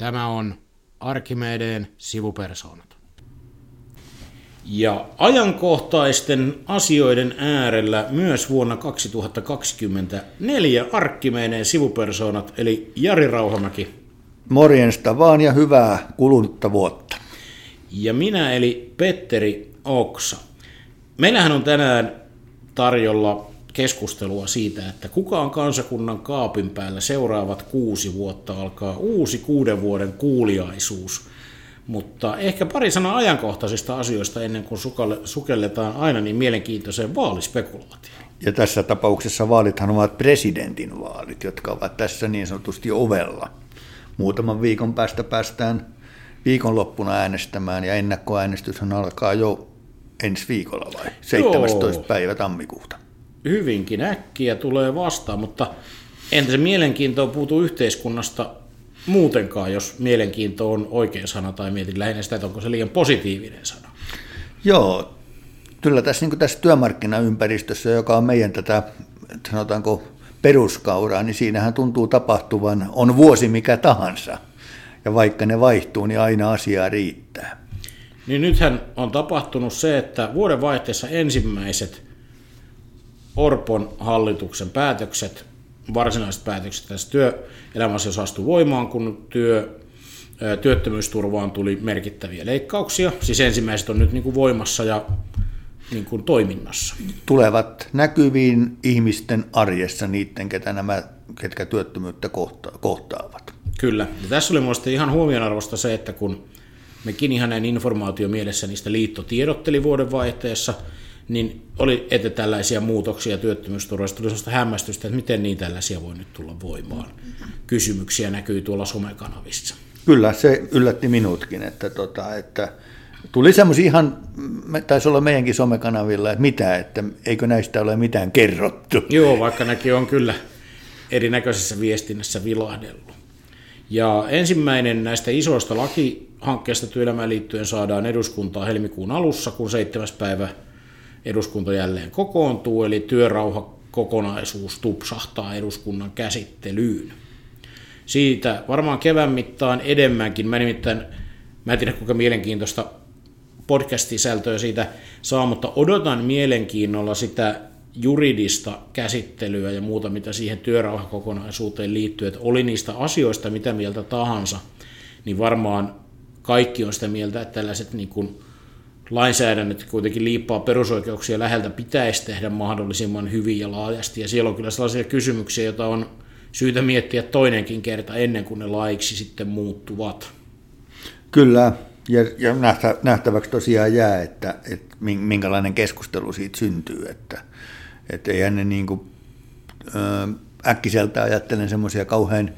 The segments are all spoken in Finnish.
Tämä on Arkimedeen sivupersoonat. Ja ajankohtaisten asioiden äärellä myös vuonna 2024 Arkkimedeen sivupersoonat, eli Jari Rauhamäki. Morjensta vaan ja hyvää kulunutta vuotta. Ja minä eli Petteri Oksa. Meillähän on tänään tarjolla keskustelua siitä, että kuka on kansakunnan kaapin päällä seuraavat kuusi vuotta, alkaa uusi kuuden vuoden kuuliaisuus. Mutta ehkä pari sanaa ajankohtaisista asioista ennen kuin sukelletaan aina niin mielenkiintoiseen vaalispekulaatioon. Ja tässä tapauksessa vaalithan ovat presidentin vaalit, jotka ovat tässä niin sanotusti ovella. Muutaman viikon päästä päästään viikonloppuna äänestämään ja ennakkoäänestyshän alkaa jo ensi viikolla vai 17. Joo. päivä tammikuuta hyvinkin äkkiä tulee vastaan, mutta entä se mielenkiinto puutu yhteiskunnasta muutenkaan, jos mielenkiinto on oikea sana, tai mietin lähinnä sitä, että onko se liian positiivinen sana? Joo, kyllä tässä, niin tässä työmarkkinaympäristössä, joka on meidän tätä, sanotaanko, peruskauraa, niin siinähän tuntuu tapahtuvan, on vuosi mikä tahansa. Ja vaikka ne vaihtuu, niin aina asiaa riittää. Niin nythän on tapahtunut se, että vuoden vaihteessa ensimmäiset Orpon hallituksen päätökset, varsinaiset päätökset tässä työelämässä, astui voimaan, kun työ, työttömyysturvaan tuli merkittäviä leikkauksia. Siis ensimmäiset on nyt niin kuin voimassa ja niin kuin toiminnassa. Tulevat näkyviin ihmisten arjessa niiden, ketä nämä, ketkä työttömyyttä kohta, kohtaavat. Kyllä. Ja tässä oli minusta ihan huomionarvoista se, että kun mekin ihan näin informaatio mielessä niistä liitto tiedotteli vuoden vaihteessa, niin oli että tällaisia muutoksia työttömyysturvasta, tuli sellaista hämmästystä, että miten niin tällaisia voi nyt tulla voimaan. Kysymyksiä näkyy tuolla somekanavissa. Kyllä, se yllätti minutkin, että, tota, että tuli semmoisia ihan, taisi olla meidänkin somekanavilla, että mitä, että eikö näistä ole mitään kerrottu. Joo, vaikka näkin on kyllä erinäköisessä viestinnässä vilahdellut. Ja ensimmäinen näistä isoista lakihankkeista työelämään liittyen saadaan eduskuntaa helmikuun alussa, kun 7. päivä eduskunta jälleen kokoontuu, eli työrauha kokonaisuus tupsahtaa eduskunnan käsittelyyn. Siitä varmaan kevään mittaan edemmänkin. Mä nimittäin, mä en tiedä kuinka mielenkiintoista podcast-sisältöä siitä saa, mutta odotan mielenkiinnolla sitä juridista käsittelyä ja muuta, mitä siihen työrauhakokonaisuuteen liittyy, että oli niistä asioista mitä mieltä tahansa, niin varmaan kaikki on sitä mieltä, että tällaiset niin kuin lainsäädännöt kuitenkin liippaa perusoikeuksia läheltä pitäisi tehdä mahdollisimman hyvin ja laajasti. Ja siellä on kyllä sellaisia kysymyksiä, joita on syytä miettiä toinenkin kerta ennen kuin ne laiksi sitten muuttuvat. Kyllä, ja, ja nähtäväksi tosiaan jää, että, että minkälainen keskustelu siitä syntyy, että, että eihän ne niin kuin, äkkiseltä ajattelen semmoisia kauhean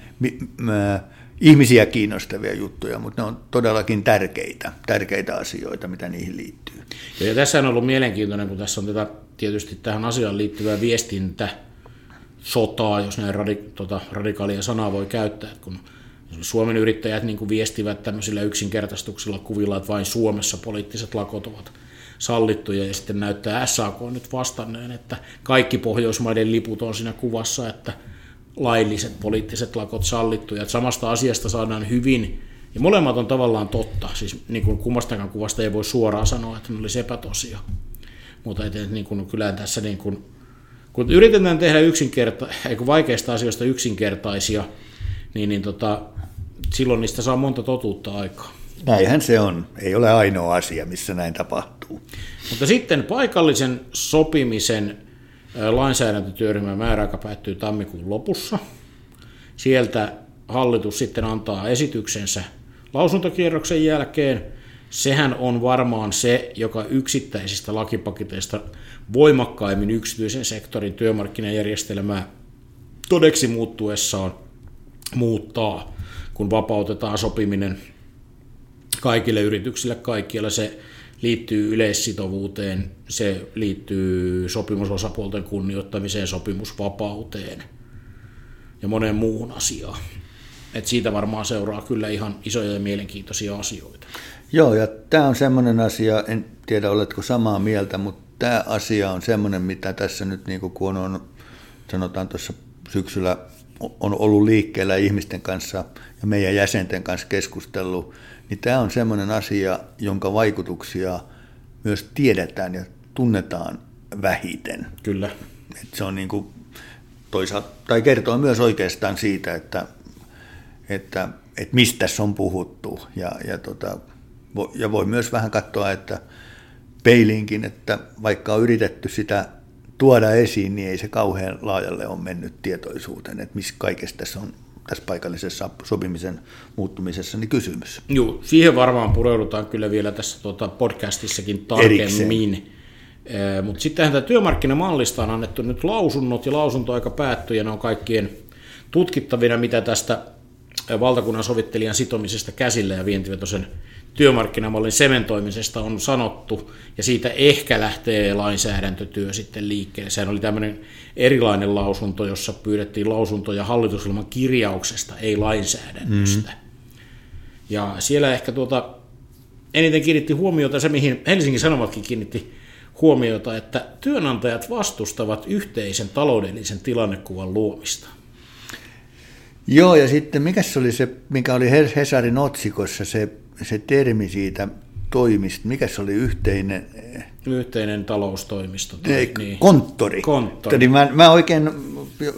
ihmisiä kiinnostavia juttuja, mutta ne on todellakin tärkeitä, tärkeitä asioita, mitä niihin liittyy. Ja, tässä on ollut mielenkiintoinen, kun tässä on tätä tietysti tähän asiaan liittyvää viestintä, sotaa, jos näin radik, tota, radikaalia sanaa voi käyttää, kun Suomen yrittäjät niin kuin viestivät tämmöisillä yksinkertaistuksilla kuvilla, että vain Suomessa poliittiset lakot ovat sallittuja, ja sitten näyttää SAK nyt vastanneen, että kaikki Pohjoismaiden liput on siinä kuvassa, että lailliset poliittiset lakot sallittuja. Että samasta asiasta saadaan hyvin, ja molemmat on tavallaan totta, siis niin kuin kummastakaan kuvasta ei voi suoraan sanoa, että ne olisi epätosia. Mutta et, niin kuin, kyllä tässä niin kuin, kun yritetään tehdä yksinkerta, eikö vaikeista asioista yksinkertaisia, niin, niin tota, silloin niistä saa monta totuutta aikaa. Näinhän se on. Ei ole ainoa asia, missä näin tapahtuu. Mutta sitten paikallisen sopimisen lainsäädäntötyöryhmän määräaika päättyy tammikuun lopussa. Sieltä hallitus sitten antaa esityksensä lausuntokierroksen jälkeen. Sehän on varmaan se, joka yksittäisistä lakipakiteista voimakkaimmin yksityisen sektorin työmarkkinajärjestelmää todeksi muuttuessaan muuttaa, kun vapautetaan sopiminen kaikille yrityksille kaikkialla. Se liittyy yleissitovuuteen, se liittyy sopimusosapuolten kunnioittamiseen, sopimusvapauteen ja moneen muuhun asiaan. Et siitä varmaan seuraa kyllä ihan isoja ja mielenkiintoisia asioita. Joo, ja tämä on semmoinen asia, en tiedä oletko samaa mieltä, mutta tämä asia on semmoinen, mitä tässä nyt, niin kun on sanotaan tuossa syksyllä on ollut liikkeellä ihmisten kanssa ja meidän jäsenten kanssa keskustellut, niin tämä on semmoinen asia, jonka vaikutuksia myös tiedetään ja tunnetaan vähiten. Kyllä. Et se on niin kuin toisaalta, tai kertoo myös oikeastaan siitä, että, että, että mistä se on puhuttu. Ja, ja, tota, ja voi myös vähän katsoa, että peiliinkin, että vaikka on yritetty sitä tuoda esiin, niin ei se kauhean laajalle ole mennyt tietoisuuteen, että missä kaikesta tässä on tässä paikallisessa sopimisen muuttumisessa niin kysymys. Joo, siihen varmaan pureudutaan kyllä vielä tässä tuota podcastissakin tarkemmin. Mutta sittenhän tämä työmarkkinamallista on annettu nyt lausunnot ja lausuntoaika päättyi ja ne on kaikkien tutkittavina, mitä tästä valtakunnan sovittelijan sitomisesta käsille ja vientivetoisen työmarkkinamallin sementoimisesta on sanottu, ja siitä ehkä lähtee lainsäädäntötyö sitten liikkeelle. Sehän oli tämmöinen erilainen lausunto, jossa pyydettiin lausuntoja hallitusohjelman kirjauksesta, ei lainsäädännöstä. Mm-hmm. Ja siellä ehkä tuota, eniten kiinnitti huomiota se, mihin Helsingin Sanomatkin kiinnitti huomiota, että työnantajat vastustavat yhteisen taloudellisen tilannekuvan luomista. Joo, ja sitten mikä se oli se, mikä oli Hesarin otsikossa, se, se termi siitä toimista, mikä se oli yhteinen... Yhteinen taloustoimisto. Tai, ei, niin. Konttori. Konttori. Eli mä, mä oikein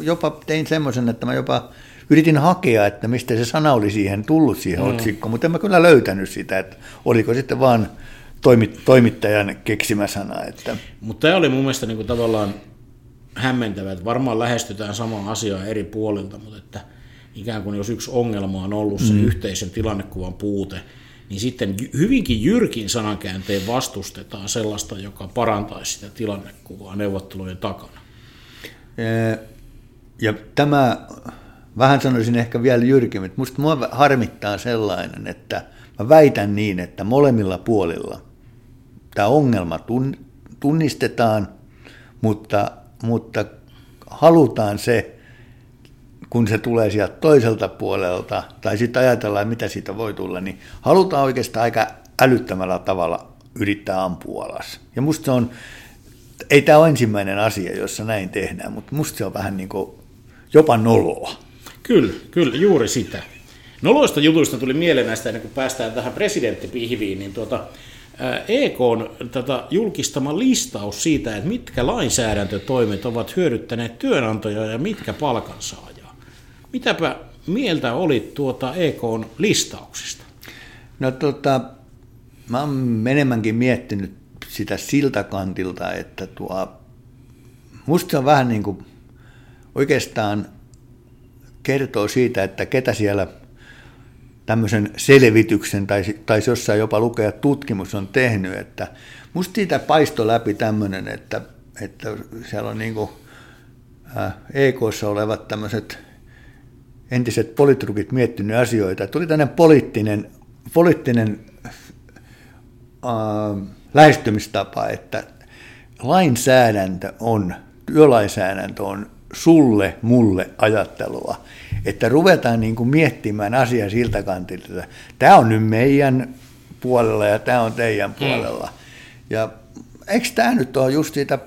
jopa tein semmoisen, että mä jopa yritin hakea, että mistä se sana oli siihen tullut siihen mm. otsikkoon, mutta en mä kyllä löytänyt sitä, että oliko sitten vaan toimittajan keksimä sana. Että... Mutta tämä oli mun mielestä niin kuin tavallaan hämmentävä, että varmaan lähestytään samaa asiaa eri puolilta, mutta että ikään kuin jos yksi ongelma on ollut se mm. yhteisen tilannekuvan puute, niin sitten hyvinkin jyrkin sanankäänteen vastustetaan sellaista, joka parantaisi sitä tilannekuvaa neuvottelujen takana. Ja tämä, vähän sanoisin ehkä vielä jyrkimmin, että minusta minua harmittaa sellainen, että mä väitän niin, että molemmilla puolilla tämä ongelma tunnistetaan, mutta, mutta halutaan se, kun se tulee sieltä toiselta puolelta, tai sitten ajatellaan, mitä siitä voi tulla, niin halutaan oikeastaan aika älyttömällä tavalla yrittää ampua alas. Ja musta se on, ei tämä ole ensimmäinen asia, jossa näin tehdään, mutta musta se on vähän niin kuin jopa noloa. Kyllä, kyllä, juuri sitä. Noloista jutuista tuli mieleen näistä, ennen kuin päästään tähän presidenttipihviin, niin tuota, EK on tätä julkistama listaus siitä, että mitkä lainsäädäntötoimet ovat hyödyttäneet työnantajaa ja mitkä palkansaajaa. Mitäpä mieltä oli tuota EKn listauksista? No tota, mä oon enemmänkin miettinyt sitä siltä kantilta, että tuo, musta se on vähän niin kuin oikeastaan kertoo siitä, että ketä siellä – tämmöisen selvityksen, tai taisi jossain jopa lukea tutkimus on tehnyt, että musta siitä paisto läpi tämmöinen, että, että siellä on niin EKssa olevat tämmöiset entiset politrukit miettinyt asioita. Tuli tämmöinen poliittinen, poliittinen äh, lähestymistapa, että lainsäädäntö on, työlainsäädäntö on sulle, mulle ajattelua että ruvetaan niin kuin miettimään asiaa siltä kantilta, että tämä on nyt meidän puolella ja tämä on teidän mm. puolella. Mm. Ja eikö tämä nyt ole just sitä,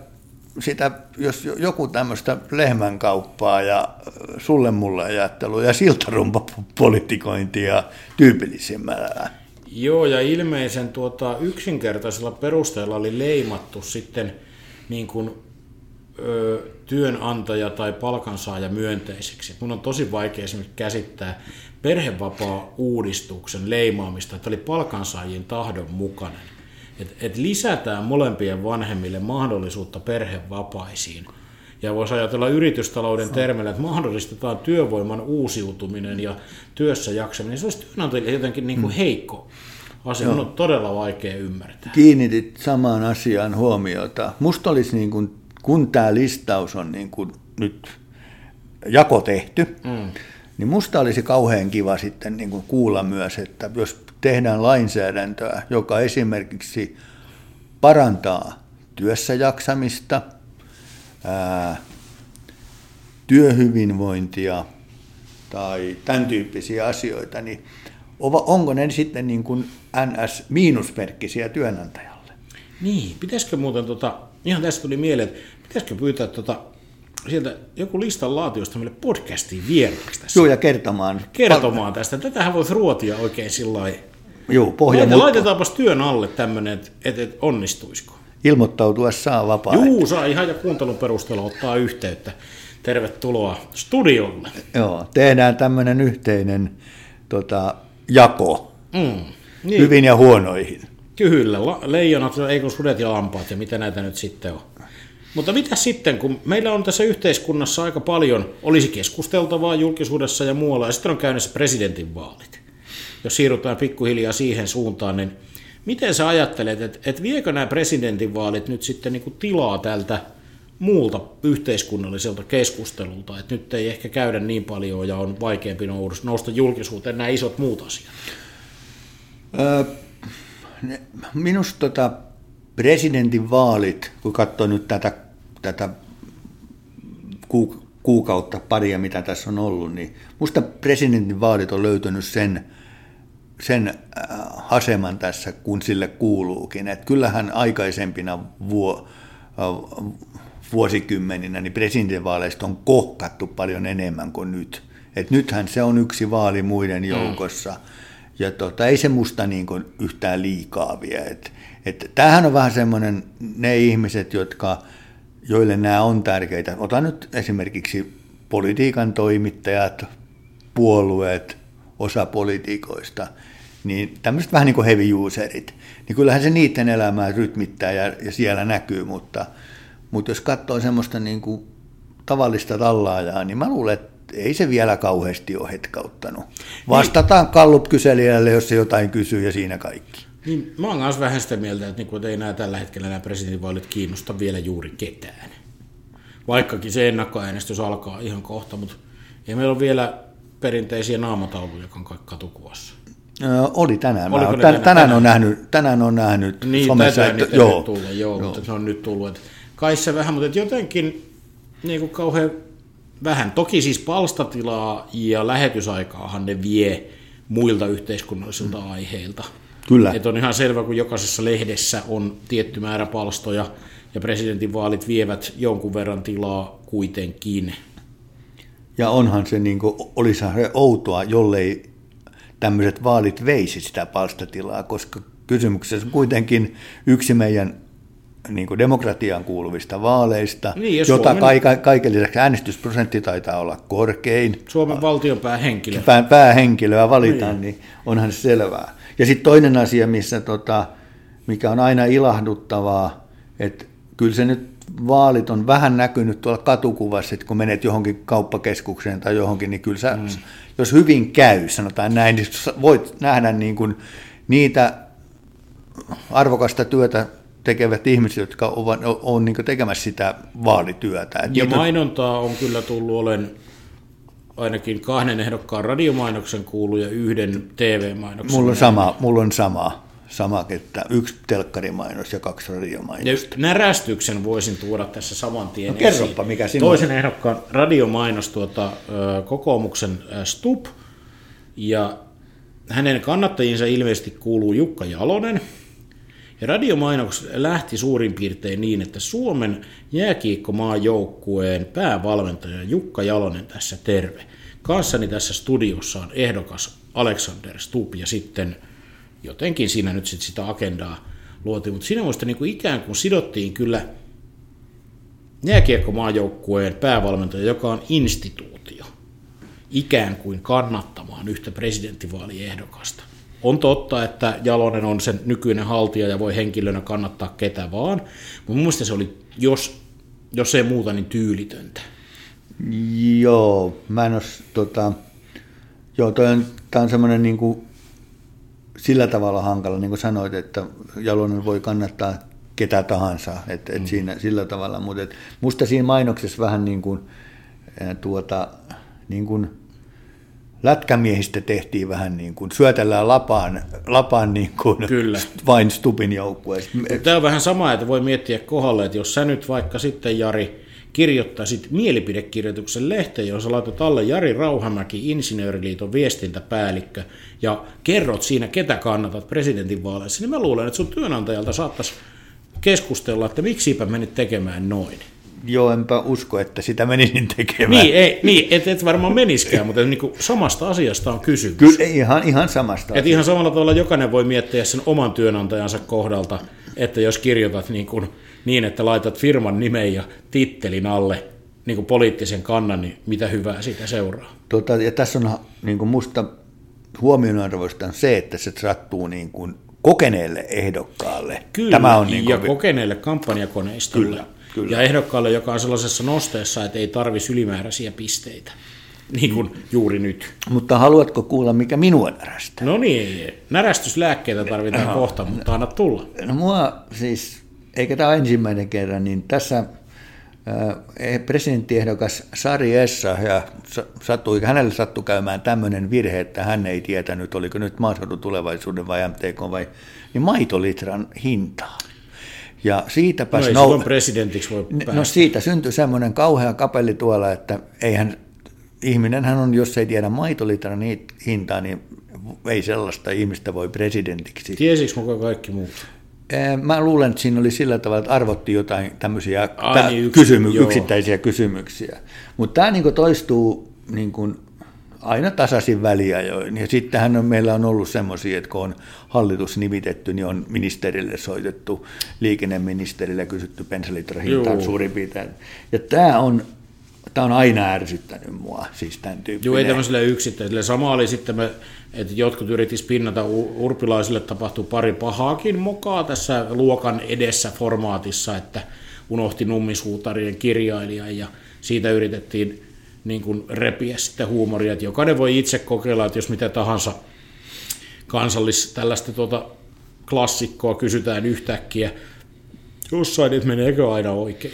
sitä jos joku tämmöistä lehmänkauppaa ja sulle mulle ajattelua ja siltarumpa-politikointia tyypillisimmällä? Joo, ja ilmeisen tuota, yksinkertaisella perusteella oli leimattu sitten niin kuin työnantaja- tai palkansaaja myönteiseksi. Mun on tosi vaikea esimerkiksi käsittää perhevapaa-uudistuksen leimaamista, että oli palkansaajien tahdon mukainen. Et, et lisätään molempien vanhemmille mahdollisuutta perhevapaisiin. Ja voisi ajatella yritystalouden termeillä, että mahdollistetaan työvoiman uusiutuminen ja työssä jaksaminen. Se olisi työnantajille jotenkin niin kuin mm. heikko asia. on todella vaikea ymmärtää. Kiinnitit samaan asiaan huomiota. Musta olisi niin kuin kun tämä listaus on niin kuin nyt jako tehty, mm. niin musta olisi kauhean kiva sitten niin kuin kuulla myös, että jos tehdään lainsäädäntöä, joka esimerkiksi parantaa työssä jaksamista, työhyvinvointia tai tämän tyyppisiä asioita, niin onko ne sitten niin kuin NS-miinusmerkkisiä työnantajalle? Niin, pitäisikö muuten, tota, ihan tästä tuli mieleen, että pitäisikö pyytää tota sieltä joku listan laatiosta meille podcastiin vieraaksi tässä. Joo, ja kertomaan. Kertomaan tästä. Tätähän voisi ruotia oikein sillä lailla. Joo, pohja laitetaanpas työn alle tämmöinen, että et, et onnistuisiko. ilmoittautua saa vapaa. Juu, saa ihan ja kuuntelun perusteella ottaa yhteyttä. Tervetuloa studiolle. Joo, tehdään tämmöinen yhteinen tota, jako Mm. niin. hyvin ja huonoihin. Kyllä, leijonat, ei kun sudet ja lampaat ja mitä näitä nyt sitten on. Mutta mitä sitten, kun meillä on tässä yhteiskunnassa aika paljon, olisi keskusteltavaa julkisuudessa ja muualla, ja sitten on käynnissä presidentinvaalit. Jos siirrytään pikkuhiljaa siihen suuntaan, niin miten sä ajattelet, että, että viekö nämä presidentinvaalit nyt sitten niin kuin tilaa tältä muulta yhteiskunnalliselta keskustelulta, että nyt ei ehkä käydä niin paljon ja on vaikeampi nous- nousta julkisuuteen nämä isot muut asiat. Minusta tota, presidentin vaalit, kun katsoo nyt tätä, tätä ku- kuukautta paria, mitä tässä on ollut, niin musta presidentin vaalit on löytänyt sen, sen äh, aseman tässä, kun sille kuuluukin. Et kyllähän aikaisempina vuo, äh, vuosikymmeninä niin presidentinvaaleista on kohkattu paljon enemmän kuin nyt. Et nythän se on yksi vaali muiden joukossa. Mm. Ja tota, ei se musta niin kuin yhtään liikaa vie. Et, et tämähän on vähän semmoinen, ne ihmiset, jotka, joille nämä on tärkeitä. Ota nyt esimerkiksi politiikan toimittajat, puolueet, osa poliitikoista, niin tämmöiset vähän niin kuin heavy userit, niin kyllähän se niiden elämää rytmittää ja, ja siellä näkyy, mutta, mutta jos katsoo semmoista niin kuin tavallista tallaajaa, niin mä luulen, että ei se vielä kauheasti ole hetkauttanut. Vastataan Kallup-kyselijälle, jos se jotain kysyy ja siinä kaikki. Niin, mä oon myös vähän sitä mieltä, että, niin että ei nämä tällä hetkellä nämä presidentinvaalit kiinnosta vielä juuri ketään. Vaikkakin se ennakkoäänestys alkaa ihan kohta, mutta ei meillä ole vielä perinteisiä naamatauluja, jotka on kaikki katukuvassa. Ö, oli tänään. Oliko Mä, tänään? tänään, on nähnyt, tänään on nähnyt Niin, somessa, tätä että joo, tullut, joo, joo. mutta se on nyt tullut. Että kai se vähän, mutta että jotenkin niin kuin kauhean vähän. Toki siis palstatilaa ja lähetysaikaahan ne vie muilta yhteiskunnallisilta mm. aiheilta. Kyllä. Että on ihan selvä, kun jokaisessa lehdessä on tietty määrä palstoja ja presidentinvaalit vievät jonkun verran tilaa kuitenkin. Ja onhan se, niin kuin, olisihan se outoa, jollei tämmöiset vaalit veisi sitä palstatilaa, koska kysymyksessä on kuitenkin yksi meidän niin kuin demokratiaan kuuluvista vaaleista, Niin, jota Suomen- kaika, kaiken lisäksi äänestysprosentti taitaa olla korkein. Suomen valtionpäähenkilö. Pää, päähenkilöä valitaan, niin onhan se selvää. Ja sitten toinen asia, missä tota, mikä on aina ilahduttavaa, että kyllä se nyt vaalit on vähän näkynyt tuolla katukuvassa, että kun menet johonkin kauppakeskukseen tai johonkin, niin kyllä sä, mm. jos hyvin käy, sanotaan näin, niin voit nähdä niin kuin niitä arvokasta työtä tekevät ihmiset, jotka ovat on, on niin tekemässä sitä vaalityötä. Et Ja niitä mainontaa on kyllä tullut, olen ainakin kahden ehdokkaan radiomainoksen kuullut ja yhden TV-mainoksen. Mulla on sama, mulla on sama, sama että yksi telkkarimainos ja kaksi radiomainosta. Ja närästyksen voisin tuoda tässä saman tien No kerropa, esiin. mikä sinulla Toisen ehdokkaan radiomainos tuota, kokoomuksen Stup, ja hänen kannattajinsa ilmeisesti kuuluu Jukka Jalonen. Ja radiomainoks lähti suurin piirtein niin, että Suomen jääkiekkomaajoukkueen päävalmentaja Jukka Jalonen tässä terve. Kanssani tässä studiossa on ehdokas Alexander Stup ja sitten jotenkin siinä nyt sit sitä agendaa luotiin, mutta siinä muista niin kuin ikään kuin sidottiin kyllä jääkiekkomaajoukkueen päävalmentaja, joka on instituutio, ikään kuin kannattamaan yhtä presidenttivaaliehdokasta. On totta, että Jalonen on sen nykyinen haltija ja voi henkilönä kannattaa ketä vaan, mutta mun mielestä se oli, jos, jos ei muuta, niin tyylitöntä. Joo, mä en os, tota, joo, toi on, tää on semmoinen niin kuin, sillä tavalla hankala, niin kuin sanoit, että Jalonen voi kannattaa ketä tahansa, että et siinä sillä tavalla, mutta et musta siinä mainoksessa vähän niin kuin, tuota, niin kuin lätkämiehistä tehtiin vähän niin kuin, syötellään lapaan, lapaan niin kuin Kyllä. vain Stupin joukkueesta. Tämä on vähän sama, että voi miettiä kohdalle, että jos sä nyt vaikka sitten Jari kirjoittaisit mielipidekirjoituksen lehteen, jossa laitat alle Jari Rauhamäki, Insinööriliiton viestintäpäällikkö, ja kerrot siinä, ketä kannatat presidentinvaaleissa, niin mä luulen, että sun työnantajalta saattaisi keskustella, että miksipä menit tekemään noin. Joo, enpä usko, että sitä menisin tekemään. Niin, ei, niin et, et varmaan meniskään, mutta niin kuin samasta asiasta on kysymys. Kyllä ihan, ihan samasta Et ihan samalla tavalla jokainen voi miettiä sen oman työnantajansa kohdalta, että jos kirjoitat niin, kuin, niin että laitat firman nimen ja tittelin alle niin kuin poliittisen kannan, niin mitä hyvää siitä seuraa? Tota, ja tässä on niin kuin musta huomionarvoista on se, että se sattuu niin kuin kokeneelle ehdokkaalle. Kyllä, Tämä on niin ja kuin... kokeneelle kampanjakoneistolle. Kyllä, kyllä. Ja ehdokkaalle, joka on sellaisessa nosteessa, että ei tarvitsisi ylimääräisiä pisteitä. Niin kuin juuri nyt. Mutta haluatko kuulla, mikä minua närästää? No niin, närästyslääkkeitä tarvitaan kohta, mutta anna tulla. No mua siis, eikä tämä ole ensimmäinen kerran, niin tässä Eh, presidenttiehdokas Sari Essa, ja sattui, hänelle sattui käymään tämmöinen virhe, että hän ei tietänyt, oliko nyt maaseudun tulevaisuuden vai MTK vai, niin maitolitran hintaa. Ja siitä no ei nou... presidentiksi voi päästä. No siitä syntyi semmoinen kauhea kapelli tuolla, että eihän, ihminen hän on, jos ei tiedä maitolitran hintaa, niin ei sellaista ihmistä voi presidentiksi. Tiesikö mukaan kaikki muut? Mä luulen, että siinä oli sillä tavalla, että arvotti jotain tämmöisiä Ai, niin, yks, kysymy- yksittäisiä kysymyksiä. Mutta tämä niin toistuu niin kuin aina tasaisin väliajoin. Ja sittenhän on, meillä on ollut semmoisia, että kun on hallitus nimitetty, niin on ministerille soitettu, liikenneministerille kysytty pensalitrahintaan suurin piirtein. Ja tämä on tämä on aina ärsyttänyt mua, siis tämän tyyppinen. Joo, ei tämmöiselle yksittäiselle. Sama oli sitten, me, että jotkut yritis pinnata urpilaisille tapahtuu pari pahaakin mukaan tässä luokan edessä formaatissa, että unohti nummisuutarien kirjailijan ja siitä yritettiin niin kuin repiä sitten huumoria, että jokainen voi itse kokeilla, että jos mitä tahansa kansallis tällaista tuota klassikkoa kysytään yhtäkkiä, jossain, että meneekö aina oikein.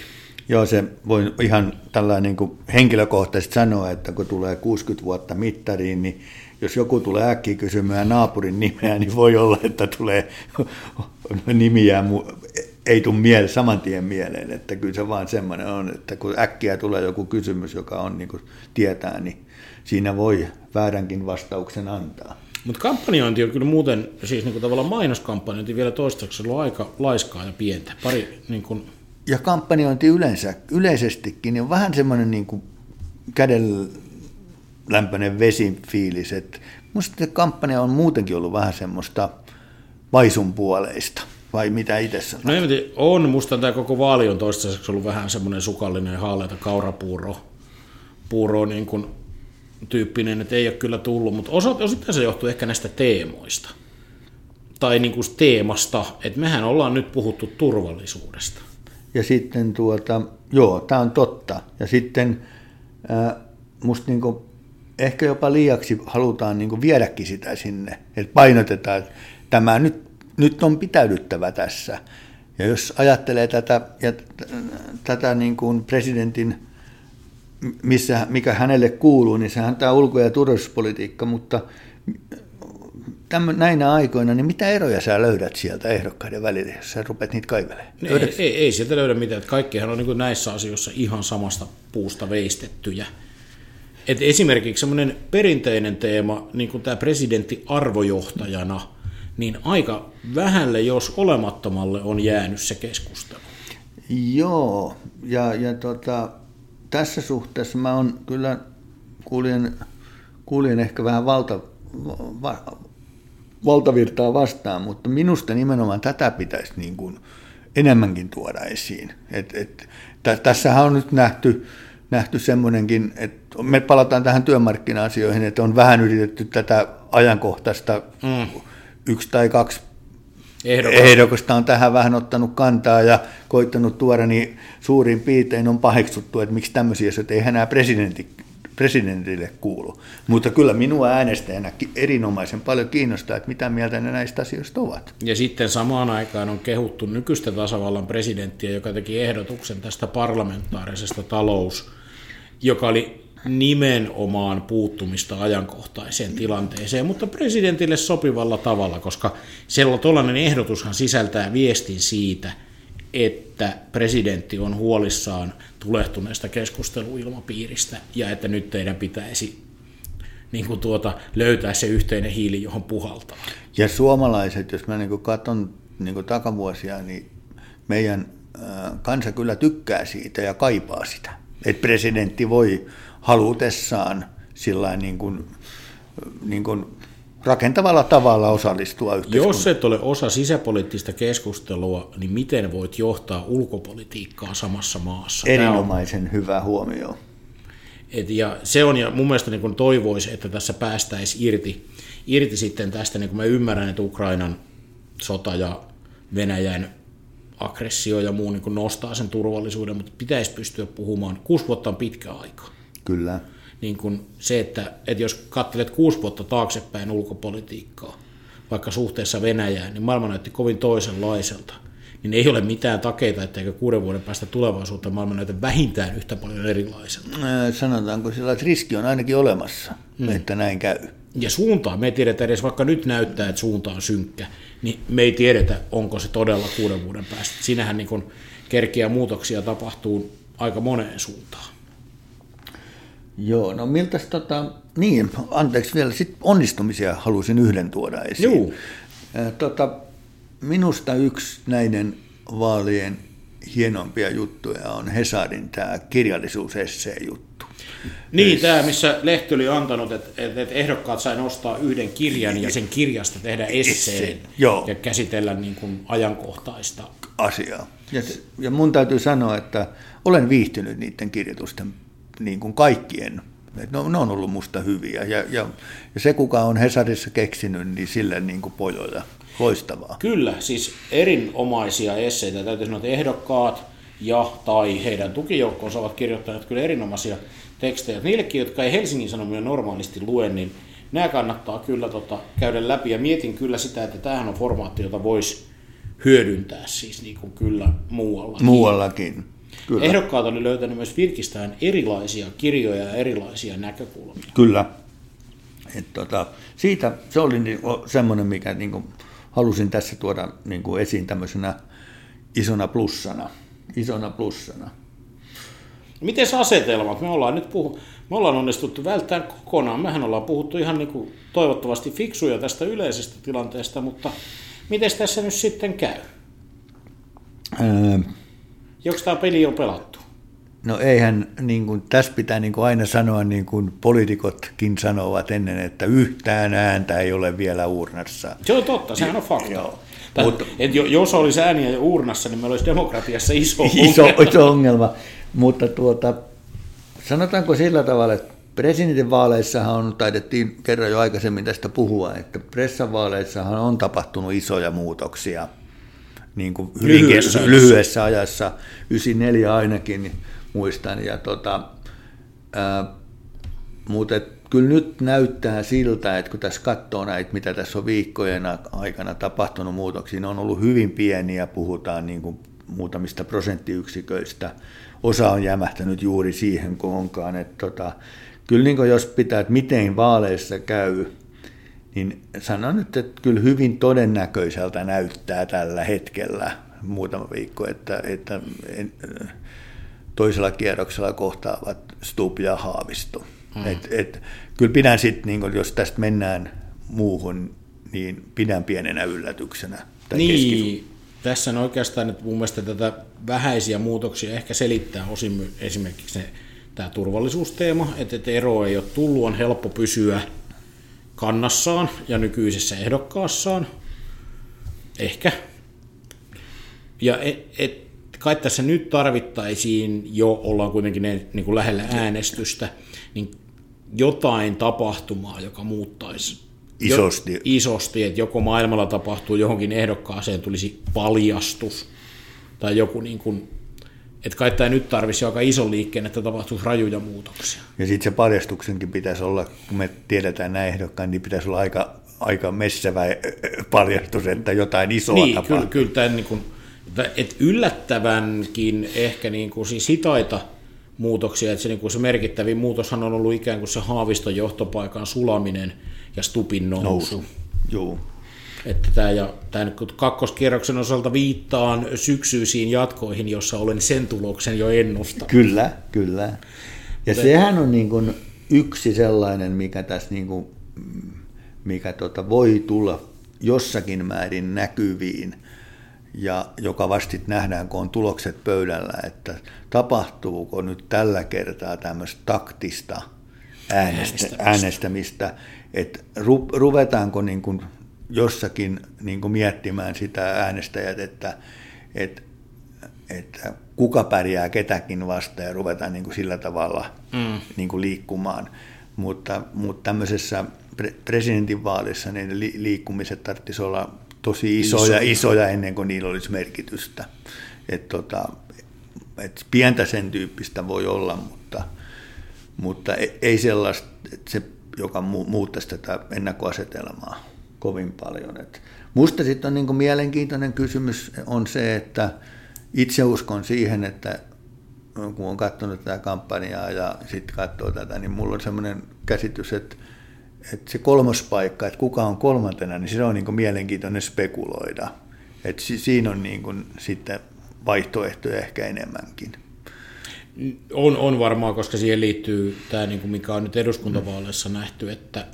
Joo, se voi ihan tällainen niin kuin henkilökohtaisesti sanoa, että kun tulee 60 vuotta mittariin, niin jos joku tulee äkkiä kysymään naapurin nimeä, niin voi olla, että tulee nimiä, ei tule miele, saman tien mieleen, että kyllä se vaan semmoinen on, että kun äkkiä tulee joku kysymys, joka on niin kuin tietää, niin siinä voi vääränkin vastauksen antaa. Mutta kampanjointi on kyllä muuten, siis niin kuin tavallaan mainoskampanjointi vielä toistaiseksi ollut aika laiskaa ja pientä. Pari niin kuin ja kampanjointi yleensä, yleisestikin niin on vähän semmoinen niin kuin lämpöinen vesifiilis, että minusta kampanja on muutenkin ollut vähän semmoista vaisun puoleista, vai mitä itse sanot? No ei, on, musta tämä koko vaali on toistaiseksi ollut vähän semmoinen sukallinen haaleita kaurapuuro puuro niin kuin tyyppinen, että ei ole kyllä tullut, mutta osittain se johtuu ehkä näistä teemoista tai niin kuin teemasta, että mehän ollaan nyt puhuttu turvallisuudesta. Ja sitten tuota, joo, tämä on totta. Ja sitten ää, musta niinku, ehkä jopa liiaksi halutaan niinku viedäkin sitä sinne, että painotetaan, että tämä nyt, nyt on pitäydyttävä tässä. Ja jos ajattelee tätä, ja tätä niin kuin presidentin, missä, mikä hänelle kuuluu, niin sehän on tämä ulko- ja turvallisuuspolitiikka, mutta tämän, näinä aikoina, niin mitä eroja sä löydät sieltä ehdokkaiden välillä, jos sä rupeat niitä kaivelemaan? Ei, ei, ei sieltä löydä mitään. Kaikkihan on niin näissä asioissa ihan samasta puusta veistettyjä. Et esimerkiksi semmoinen perinteinen teema, niin kuin tämä presidentti arvojohtajana, niin aika vähälle, jos olemattomalle, on jäänyt se keskustelu. Joo, ja, ja tota, tässä suhteessa mä on kyllä kuulin, kuulin ehkä vähän valta, va, valtavirtaa vastaan, mutta minusta nimenomaan tätä pitäisi niin kuin enemmänkin tuoda esiin. Et, et, t- tässähän on nyt nähty, nähty semmoinenkin, että me palataan tähän työmarkkina-asioihin, että on vähän yritetty tätä ajankohtaista mm. Yksi tai kaksi Ehdokas. ehdokasta on tähän vähän ottanut kantaa ja koittanut tuoda, niin suurin piirtein on paheksuttu, että miksi tämmöisiä asioita ei enää presidentti presidentille kuulu. Mutta kyllä minua äänestäjänä erinomaisen paljon kiinnostaa, että mitä mieltä ne näistä asioista ovat. Ja sitten samaan aikaan on kehuttu nykyistä tasavallan presidenttiä, joka teki ehdotuksen tästä parlamentaarisesta talous, joka oli nimenomaan puuttumista ajankohtaiseen tilanteeseen, mutta presidentille sopivalla tavalla, koska sellainen ehdotushan sisältää viestin siitä, että presidentti on huolissaan tulehtuneesta keskusteluilmapiiristä ja että nyt teidän pitäisi niin kuin tuota, löytää se yhteinen hiili, johon puhaltaa. Ja suomalaiset, jos mä niin katson niin takavuosia, niin meidän kansa kyllä tykkää siitä ja kaipaa sitä. Että presidentti voi halutessaan sillä niin kuin, niin kuin rakentavalla tavalla osallistua yhteiskuntaan. Jos et ole osa sisäpoliittista keskustelua, niin miten voit johtaa ulkopolitiikkaa samassa maassa? Erinomaisen hyvä huomio. Et ja se on, ja mun mielestä niin toivoisi, että tässä päästäisiin irti, irti sitten tästä, niin kuin mä ymmärrän, että Ukrainan sota ja Venäjän aggressio ja muu niin nostaa sen turvallisuuden, mutta pitäisi pystyä puhumaan. Kuusi vuotta on pitkä aika. Kyllä. Niin kuin se, että, että jos katselet kuusi vuotta taaksepäin ulkopolitiikkaa, vaikka suhteessa Venäjään, niin maailma näytti kovin toisenlaiselta. Niin ei ole mitään takeita, etteikö kuuden vuoden päästä tulevaisuutta maailma näytä vähintään yhtä paljon erilaiselta. Sanotaanko sillä, että riski on ainakin olemassa, mm. että näin käy. Ja suuntaa, me ei tiedetä edes, vaikka nyt näyttää, että suunta on synkkä, niin me ei tiedetä, onko se todella kuuden vuoden päästä. Siinähän niin kerkiä muutoksia tapahtuu aika moneen suuntaan. Joo, no miltä tota, niin, anteeksi vielä, sit onnistumisia halusin yhden tuoda esiin. Joo. Tota, minusta yksi näiden vaalien hienompia juttuja on Hesarin tämä kirjallisuusessee-juttu. Niin, tämä, missä Lehti oli antanut, että, että ehdokkaat sai nostaa yhden kirjan ja sen kirjasta tehdä esseen Joo. ja käsitellä niin kuin ajankohtaista asiaa. Ja, ja mun täytyy sanoa, että olen viihtynyt niiden kirjoitusten niin kuin kaikkien. Ne on, ne on ollut musta hyviä. Ja, ja, ja se, kuka on Hesarissa keksinyt, niin sille niin kuin pojoja. Loistavaa. Kyllä, siis erinomaisia esseitä. Täytyy sanoa, että ehdokkaat ja tai heidän tukijoukkonsa ovat kirjoittaneet kyllä erinomaisia tekstejä. Niillekin, jotka ei Helsingin Sanomia normaalisti lue, niin nämä kannattaa kyllä tota, käydä läpi. Ja mietin kyllä sitä, että tämähän on formaatti, jota voisi hyödyntää siis niin kuin kyllä muuallakin. Muuallakin. Kyllä. Ehdokkaat oli löytänyt myös virkistään erilaisia kirjoja ja erilaisia näkökulmia. Kyllä. Et tota, siitä se oli niinku semmoinen, mikä niinku halusin tässä tuoda niinku esiin tämmöisenä isona plussana. Isona plussana. Miten asetelmat? Me ollaan nyt puhu, me ollaan onnistuttu välttämään kokonaan. Mehän ollaan puhuttu ihan niin kuin toivottavasti fiksuja tästä yleisestä tilanteesta, mutta miten tässä nyt sitten käy? Öö, Joko tämä peli on pelattu? No eihän, niin kuin, tässä pitää niin kuin aina sanoa, niin kuin poliitikotkin sanovat ennen, että yhtään ääntä ei ole vielä urnassa. Se on totta, sehän on fakta. Joo. Tän, Mutta, et jos olisi ääniä jo urnassa, niin meillä olisi demokratiassa iso, iso ongelma. Iso ongelma. Mutta tuota, sanotaanko sillä tavalla, että presidentinvaaleissahan on, taidettiin kerran jo aikaisemmin tästä puhua, että pressavaaleissahan on tapahtunut isoja muutoksia – niin kuin lyhyessä, lyhyessä ajassa, 94 ainakin niin muistan. Ja tota, ää, mutta kyllä nyt näyttää siltä, että kun tässä katsoo näitä, mitä tässä on viikkojen aikana tapahtunut muutoksia, ne on ollut hyvin pieniä, puhutaan niin kuin muutamista prosenttiyksiköistä. Osa on jämähtänyt juuri siihen, kun onkaan. Että tota, kyllä niin jos pitää, että miten vaaleissa käy, niin sanon nyt, että kyllä hyvin todennäköiseltä näyttää tällä hetkellä muutama viikko, että, että toisella kierroksella kohtaavat Stup ja Haavisto. Hmm. Et, et, kyllä pidän sitten, niin jos tästä mennään muuhun, niin pidän pienenä yllätyksenä. Niin, tässä on oikeastaan että mun mielestä tätä vähäisiä muutoksia ehkä selittää osin esimerkiksi se, tämä turvallisuusteema, että, että ero ei ole tullut, on helppo pysyä – kannassaan ja nykyisessä ehdokkaassaan. Ehkä. Ja et, et, kai tässä nyt tarvittaisiin jo, ollaan kuitenkin ne, niin kuin lähellä äänestystä, niin jotain tapahtumaa, joka muuttaisi isosti. Jo, isosti, että joko maailmalla tapahtuu johonkin ehdokkaaseen, tulisi paljastus, tai joku niin kuin että kai tämä nyt tarvisi aika ison liikkeen, että tapahtuisi rajuja muutoksia. Ja sitten se paljastuksenkin pitäisi olla, kun me tiedetään näin ehdokkaan, niin pitäisi olla aika, aika messevä paljastus, että jotain isoa niin, tapahtuu. Kyllä, kyllä tämän, niin kuin, että yllättävänkin ehkä niin kuin siis hitaita muutoksia, että se, niin kuin se merkittävin muutoshan on ollut ikään kuin se Haaviston johtopaikan sulaminen ja Stupin nousu. nousu. Joo. Että tämä, ja tämä kakkoskierroksen osalta viittaan syksyisiin jatkoihin, jossa olen sen tuloksen jo ennustanut. Kyllä, kyllä. Ja Mutta, sehän on niin kuin yksi sellainen, mikä tässä niin kuin, mikä tota voi tulla jossakin määrin näkyviin. ja joka vasti nähdään, kun on tulokset pöydällä, että tapahtuuko nyt tällä kertaa tämmöistä taktista äänestä, äänestämistä, että ru, ruvetaanko niin kuin jossakin niin kuin miettimään sitä äänestäjät, että, että, että kuka pärjää ketäkin vastaan ja ruvetaan niin kuin sillä tavalla mm. niin kuin liikkumaan. Mutta, mutta tämmöisessä presidentinvaalissa niin liikkumiset tarvitsisi olla tosi isoja, isoja, isoja ennen kuin niillä olisi merkitystä. Et tota, et pientä sen tyyppistä voi olla, mutta, mutta e-, ei sellaista, että se, joka muuttaisi tätä ennakkoasetelmaa kovin paljon. Et musta sitten on niin mielenkiintoinen kysymys on se, että itse uskon siihen, että kun on katsonut tätä kampanjaa ja sitten katsoo tätä, niin mulla on semmoinen käsitys, että, että se kolmas paikka, että kuka on kolmantena, niin se on niin mielenkiintoinen spekuloida. Että siinä on niin kuin sitten vaihtoehtoja ehkä enemmänkin. On, on varmaan, koska siihen liittyy tämä, niin kuin mikä on nyt eduskuntavaaleissa nähty, että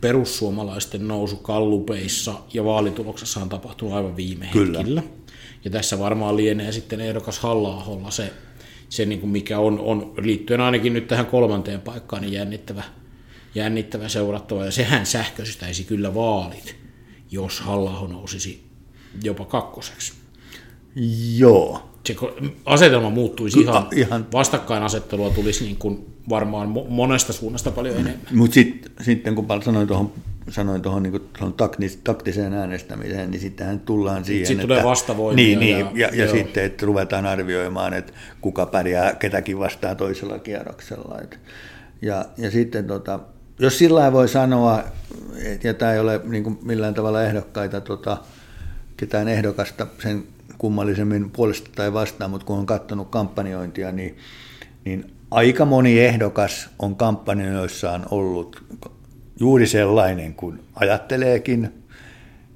perussuomalaisten nousu kallupeissa ja vaalituloksessa on tapahtunut aivan viime Kyllä. hetkillä. Ja tässä varmaan lienee sitten ehdokas halla se, se niin kuin mikä on, on, liittyen ainakin nyt tähän kolmanteen paikkaan, niin jännittävä, jännittävä seurattava. Ja sehän sähköistäisi kyllä vaalit, jos halla nousisi jopa kakkoseksi. Joo. Se asetelma muuttuisi ihan, ihan, vastakkainasettelua tulisi niin kuin varmaan monesta suunnasta paljon enemmän. Mutta sit, sitten kun sanoin tuohon sanoin tuohon niin taktis, taktiseen äänestämiseen, niin sittenhän tullaan siihen, Sitten että... tulee vastavoimia. Niin, niin ja, ja, ja sitten, että ruvetaan arvioimaan, että kuka pärjää ketäkin vastaan toisella kierroksella. Et, ja, ja sitten tota, jos sillä voi sanoa, ja tämä ei ole niin kuin millään tavalla ehdokkaita, tota, ketään ehdokasta sen kummallisemmin puolesta tai vastaan, mutta kun on katsonut kampanjointia, niin, niin aika moni ehdokas on kampanjoissaan ollut juuri sellainen kuin ajatteleekin.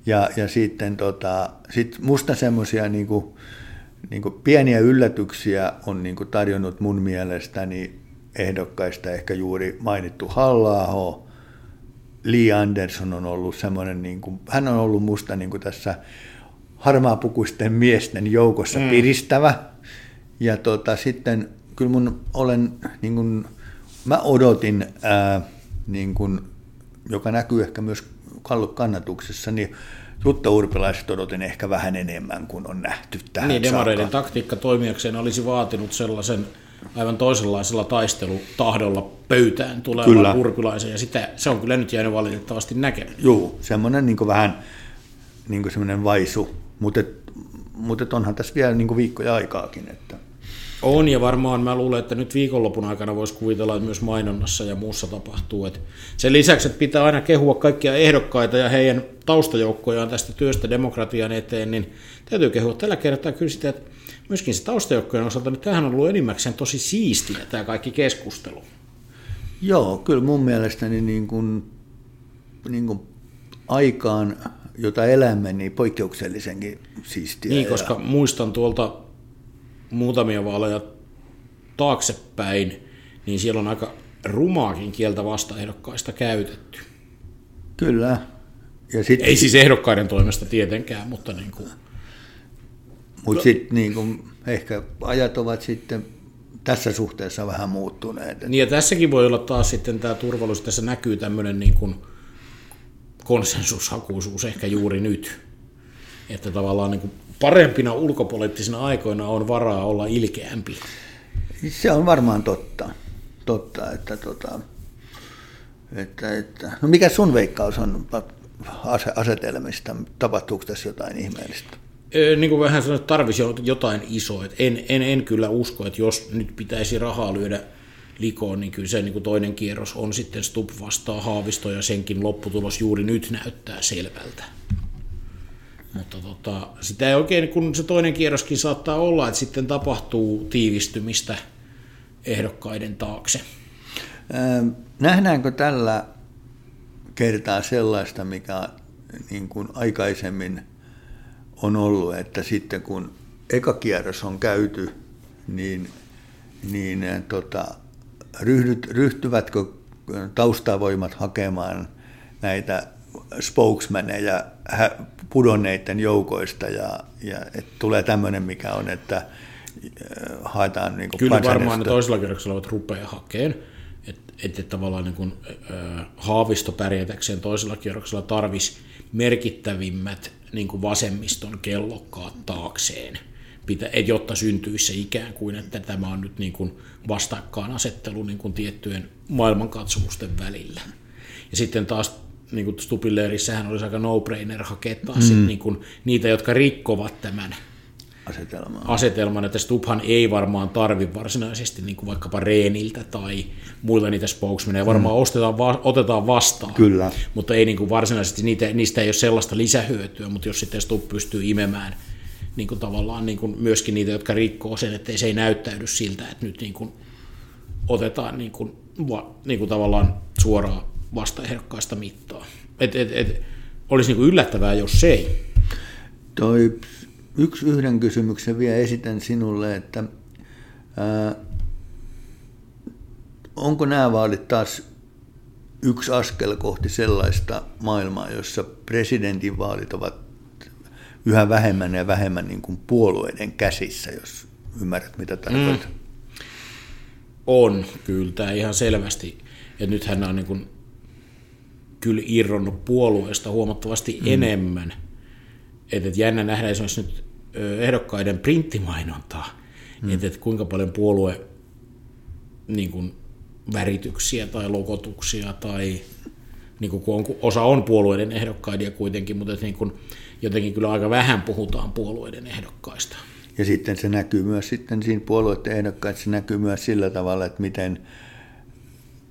Ja, ja sitten tota, sit musta semmoisia niin niin pieniä yllätyksiä on niin kuin tarjonnut mun mielestäni ehdokkaista ehkä juuri mainittu halla Lee Anderson on ollut semmoinen, niin kuin, hän on ollut musta niin kuin tässä harmaapukuisten miesten joukossa mm. piristävä. Ja tota, sitten kyllä mun olen, niin kuin, mä odotin, ää, niin kuin, joka näkyy ehkä myös kannatuksessa, niin Jutta Urpilaiset odotin ehkä vähän enemmän kuin on nähty tähän Niin, demareiden saakka. taktiikka toimijakseen olisi vaatinut sellaisen aivan toisenlaisella taistelutahdolla pöytään tulevan kyllä. Urpilaisen, ja sitä, se on kyllä nyt jäänyt valitettavasti näkemättä. Joo, semmoinen niin vähän niin semmoinen vaisu mutta, mutta onhan tässä vielä niin viikkoja aikaakin. Että. On ja varmaan mä luulen, että nyt viikonlopun aikana voisi kuvitella, että myös mainonnassa ja muussa tapahtuu. Että sen lisäksi, että pitää aina kehua kaikkia ehdokkaita ja heidän taustajoukkojaan tästä työstä demokratian eteen, niin täytyy kehua tällä kertaa kyllä sitä, että myöskin se taustajoukkojen osalta, niin tämähän on ollut enimmäkseen tosi siistiä tämä kaikki keskustelu. Joo, kyllä mun mielestäni niin kuin, niin kuin aikaan jota elämme, niin poikkeuksellisenkin siistiä. Niin, koska ja... muistan tuolta muutamia vaaleja taaksepäin, niin siellä on aika rumaakin kieltä vastaehdokkaista käytetty. Kyllä. Ja sit... Ei siis ehdokkaiden toimesta tietenkään, mutta niin kuin... Mutta sitten niin kuin, ehkä ajat ovat sitten tässä suhteessa vähän muuttuneet. Niin ja tässäkin voi olla taas sitten tämä turvallisuus, tässä näkyy tämmöinen niin kuin konsensushakuisuus ehkä juuri nyt. Että tavallaan niin kuin parempina ulkopoliittisina aikoina on varaa olla ilkeämpi. Se on varmaan totta, totta että, tota, että, että, no mikä sun veikkaus on asetelmista? Tapahtuuko tässä jotain ihmeellistä? Niin kuin vähän sanoin, että tarvisi jotain isoa. En, en, en kyllä usko, että jos nyt pitäisi rahaa lyödä likoon, niin kyllä se niin kuin toinen kierros on sitten Stup vastaa Haavisto ja senkin lopputulos juuri nyt näyttää selvältä. Mutta tota, sitä ei oikein, kun se toinen kierroskin saattaa olla, että sitten tapahtuu tiivistymistä ehdokkaiden taakse. Ähm, nähdäänkö tällä kertaa sellaista, mikä niin kuin aikaisemmin on ollut, että sitten kun eka kierros on käyty, niin, niin tota, ryhdyt, ryhtyvätkö taustavoimat hakemaan näitä spokesmaneja pudonneiden joukoista ja, ja et tulee tämmöinen, mikä on, että äh, haetaan niin Kyllä varmaan ne toisella kerroksella ovat rupeaa hakemaan, että et, et tavallaan niin kuin, äh, haavisto pärjätäkseen toisella kierroksella tarvisi merkittävimmät niin kuin vasemmiston kellokkaat taakseen, pitä, jotta syntyisi se ikään kuin, että tämä on nyt niin kuin vastakkainasettelu niin kuin tiettyjen maailmankatsomusten välillä. Ja sitten taas niin kuin Stupilleerissähän olisi aika no-brainer hakea mm. niin kuin niitä, jotka rikkovat tämän asetelman, asetelman että Stubhan ei varmaan tarvi varsinaisesti niin kuin vaikkapa Reeniltä tai muilta niitä spokesmaneja, varmaan mm. ostetaan, va- otetaan vastaan, Kyllä. mutta ei niin kuin varsinaisesti, niitä, niistä ei ole sellaista lisähyötyä, mutta jos sitten Stub pystyy imemään niin kuin tavallaan niin kuin myöskin niitä, jotka rikkoo sen, että se ei näyttäydy siltä, että nyt niin kuin otetaan niin kuin, va, niin kuin tavallaan suoraan vastaehdokkaista mittaa. Et, et, et, olisi niin kuin yllättävää, jos se ei. Toi yksi yhden kysymyksen vielä esitän sinulle, että ää, onko nämä vaalit taas yksi askel kohti sellaista maailmaa, jossa presidentinvaalit ovat yhä vähemmän ja vähemmän niin kuin puolueiden käsissä, jos ymmärrät mitä tarkoitan. Mm. On, kyllä, tämä ihan selvästi. Ja nythän on niin kuin kyllä irronnut puolueesta huomattavasti mm. enemmän. Että et jännä nähdä esimerkiksi nyt ehdokkaiden printtimainontaa, mm. että et kuinka paljon puolue niin kuin, värityksiä tai logotuksia tai niin kuin, kun on, osa on puolueiden ehdokkaiden kuitenkin, mutta niin kuin, jotenkin kyllä aika vähän puhutaan puolueiden ehdokkaista. Ja sitten se näkyy myös sitten siinä puolueiden ehdokkaissa, se näkyy myös sillä tavalla, että miten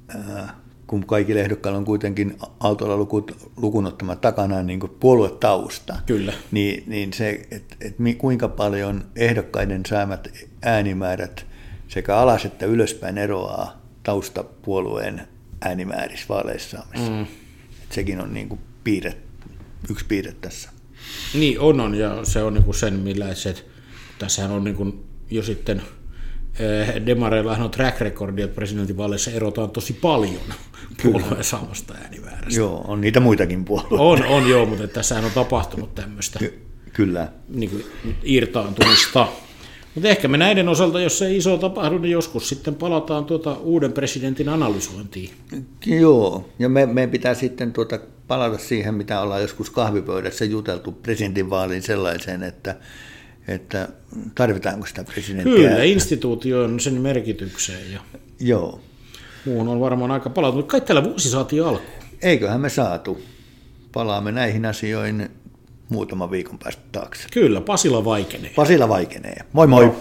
ää, kun kaikille ehdokkailla on kuitenkin autolla lukun ottama takana niin kuin puoluetausta, Kyllä. niin, niin se, että et kuinka paljon ehdokkaiden saamat äänimäärät sekä alas että ylöspäin eroaa taustapuolueen äänimäärissä vaaleissa mm. sekin on niin kuin piirre, yksi piirre tässä. Niin on, on ja se on niin kuin sen, millä se, tässähän on niin kuin jo sitten eh, Demareillahan on track recordia, että presidentinvaaleissa erotaan tosi paljon puolueen saamasta äänimäärästä. Joo, on niitä muitakin puolueita. On, on joo, mutta tässähän on tapahtunut tämmöistä Ky- kyllä. Niin kuin irtaantumista. Mutta ehkä me näiden osalta, jos se iso tapahdu, niin joskus sitten palataan tuota uuden presidentin analysointiin. Joo, ja me, meidän pitää sitten tuota palata siihen, mitä ollaan joskus kahvipöydässä juteltu presidentinvaaliin sellaiseen, että, että tarvitaanko sitä presidenttiä. Kyllä, instituutio on sen merkitykseen. Ja... Joo muun on varmaan aika palautunut. Kai tällä vuosi saatiin alkuun. Eiköhän me saatu. Palaamme näihin asioihin muutama viikon päästä taakse. Kyllä, Pasila vaikenee. Pasila vaikenee. Moi moi! No.